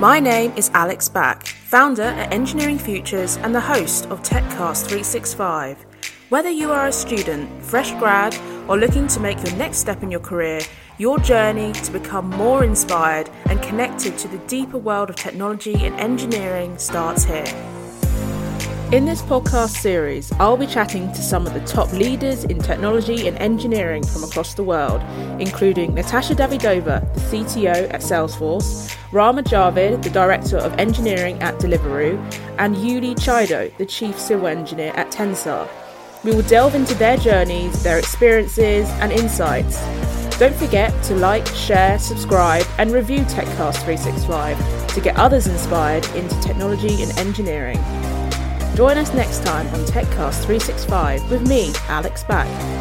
My name is Alex Back, founder at Engineering Futures and the host of TechCast 365. Whether you are a student, fresh grad, or looking to make your next step in your career, your journey to become more inspired and connected to the deeper world of technology and engineering starts here. In this podcast series, I'll be chatting to some of the top leaders in technology and engineering from across the world, including Natasha Davidova, the CTO at Salesforce, Rama Javid, the Director of Engineering at Deliveroo, and Yuli Chido, the Chief Civil Engineer at Tensar. We will delve into their journeys, their experiences, and insights. Don't forget to like, share, subscribe, and review TechCast 365 to get others inspired into technology and engineering. Join us next time on TechCast 365 with me, Alex Back.